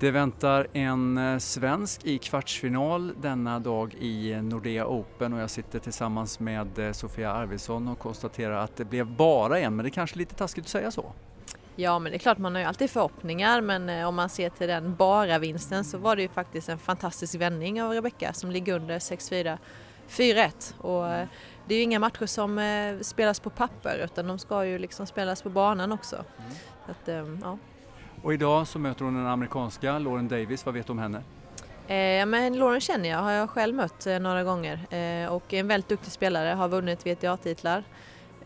Det väntar en eh, svensk i kvartsfinal denna dag i Nordea Open och jag sitter tillsammans med eh, Sofia Arvidsson och konstaterar att det blev bara en, men det är kanske lite taskigt att säga så. Ja men det är klart man har ju alltid förhoppningar men eh, om man ser till den bara vinsten så var det ju faktiskt en fantastisk vändning av Rebecka som ligger under 6-4, 4-1 och det är ju inga matcher som spelas på papper utan de ska ju liksom spelas på banan också. Mm. Att, ja. Och idag så möter hon den amerikanska Lauren Davis, vad vet du om henne? Eh, men Lauren känner jag, har jag själv mött eh, några gånger eh, och är en väldigt duktig spelare, har vunnit WTA-titlar.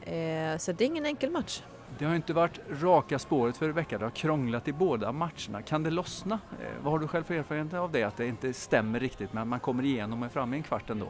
Eh, så det är ingen enkel match. Det har inte varit raka spåret för Rebecka, det har krånglat i båda matcherna. Kan det lossna? Eh, vad har du själv för erfarenhet av det, att det inte stämmer riktigt men man kommer igenom och är framme i en kvart ändå?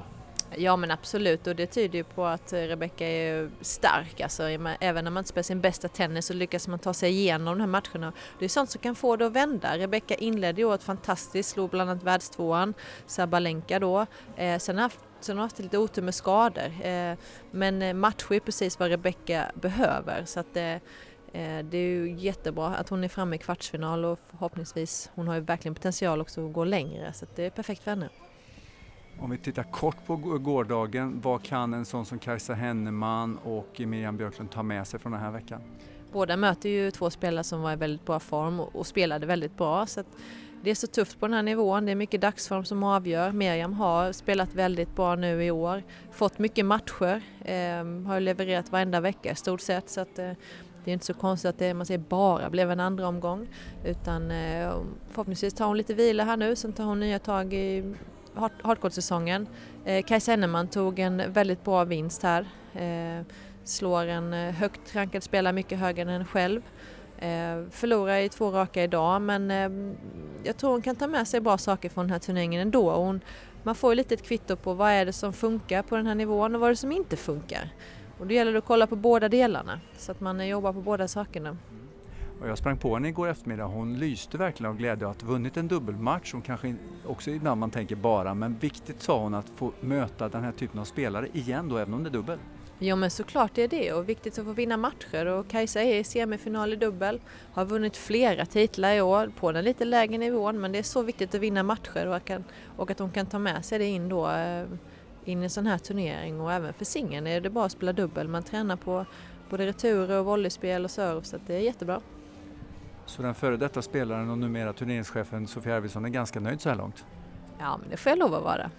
Ja men absolut och det tyder ju på att eh, Rebecca är stark. Alltså, även när man inte spelar sin bästa tennis så lyckas man ta sig igenom de här matcherna. Det är sånt som kan få det att vända. Rebecca inledde ju året fantastiskt, slog bland annat världstvåan, Sabalenka då. Eh, sen har hon Sen har haft lite otur med skador. Eh, men eh, matcher är precis vad Rebecca behöver. Så att, eh, eh, det är ju jättebra att hon är framme i kvartsfinal och förhoppningsvis, hon har ju verkligen potential också att gå längre så det är perfekt för henne. Om vi tittar kort på gårdagen, vad kan en sån som Kajsa Henneman och Miriam Björklund ta med sig från den här veckan? Båda möter ju två spelare som var i väldigt bra form och spelade väldigt bra. Så det är så tufft på den här nivån, det är mycket dagsform som avgör. Miriam har spelat väldigt bra nu i år, fått mycket matcher, eh, har levererat varenda vecka i stort sett. Så att, eh, det är inte så konstigt att det man säger bara blev en andra omgång. Utan eh, förhoppningsvis tar hon lite vila här nu, sen tar hon nya tag i hardcore-säsongen. Eh, Kajsa Enneman tog en väldigt bra vinst här. Eh, slår en eh, högt rankad spelare mycket högre än henne själv. Eh, förlorar i två raka idag men eh, jag tror hon kan ta med sig bra saker från den här turneringen ändå. Hon, man får ju lite ett kvitto på vad är det som funkar på den här nivån och vad är det som inte funkar. Och då gäller det att kolla på båda delarna så att man eh, jobbar på båda sakerna. Och jag sprang på henne igår eftermiddag. Hon lyste verkligen av glädje att ha vunnit en dubbelmatch. Hon kanske också ibland man tänker bara, men viktigt sa hon att få möta den här typen av spelare igen då, även om det är dubbel. Ja men såklart är det och viktigt att få vinna matcher och Kajsa är i semifinal i dubbel. Har vunnit flera titlar i år på den lite lägre nivån men det är så viktigt att vinna matcher och, kan, och att hon kan ta med sig det in då eh, in i en sån här turnering och även för singeln är det bara att spela dubbel. Man tränar på både returer och volleyspel och serve så det är jättebra. Så den före detta spelaren och numera turneringschefen Sofia Arvidsson är ganska nöjd så här långt? Ja, men det får jag lov att vara.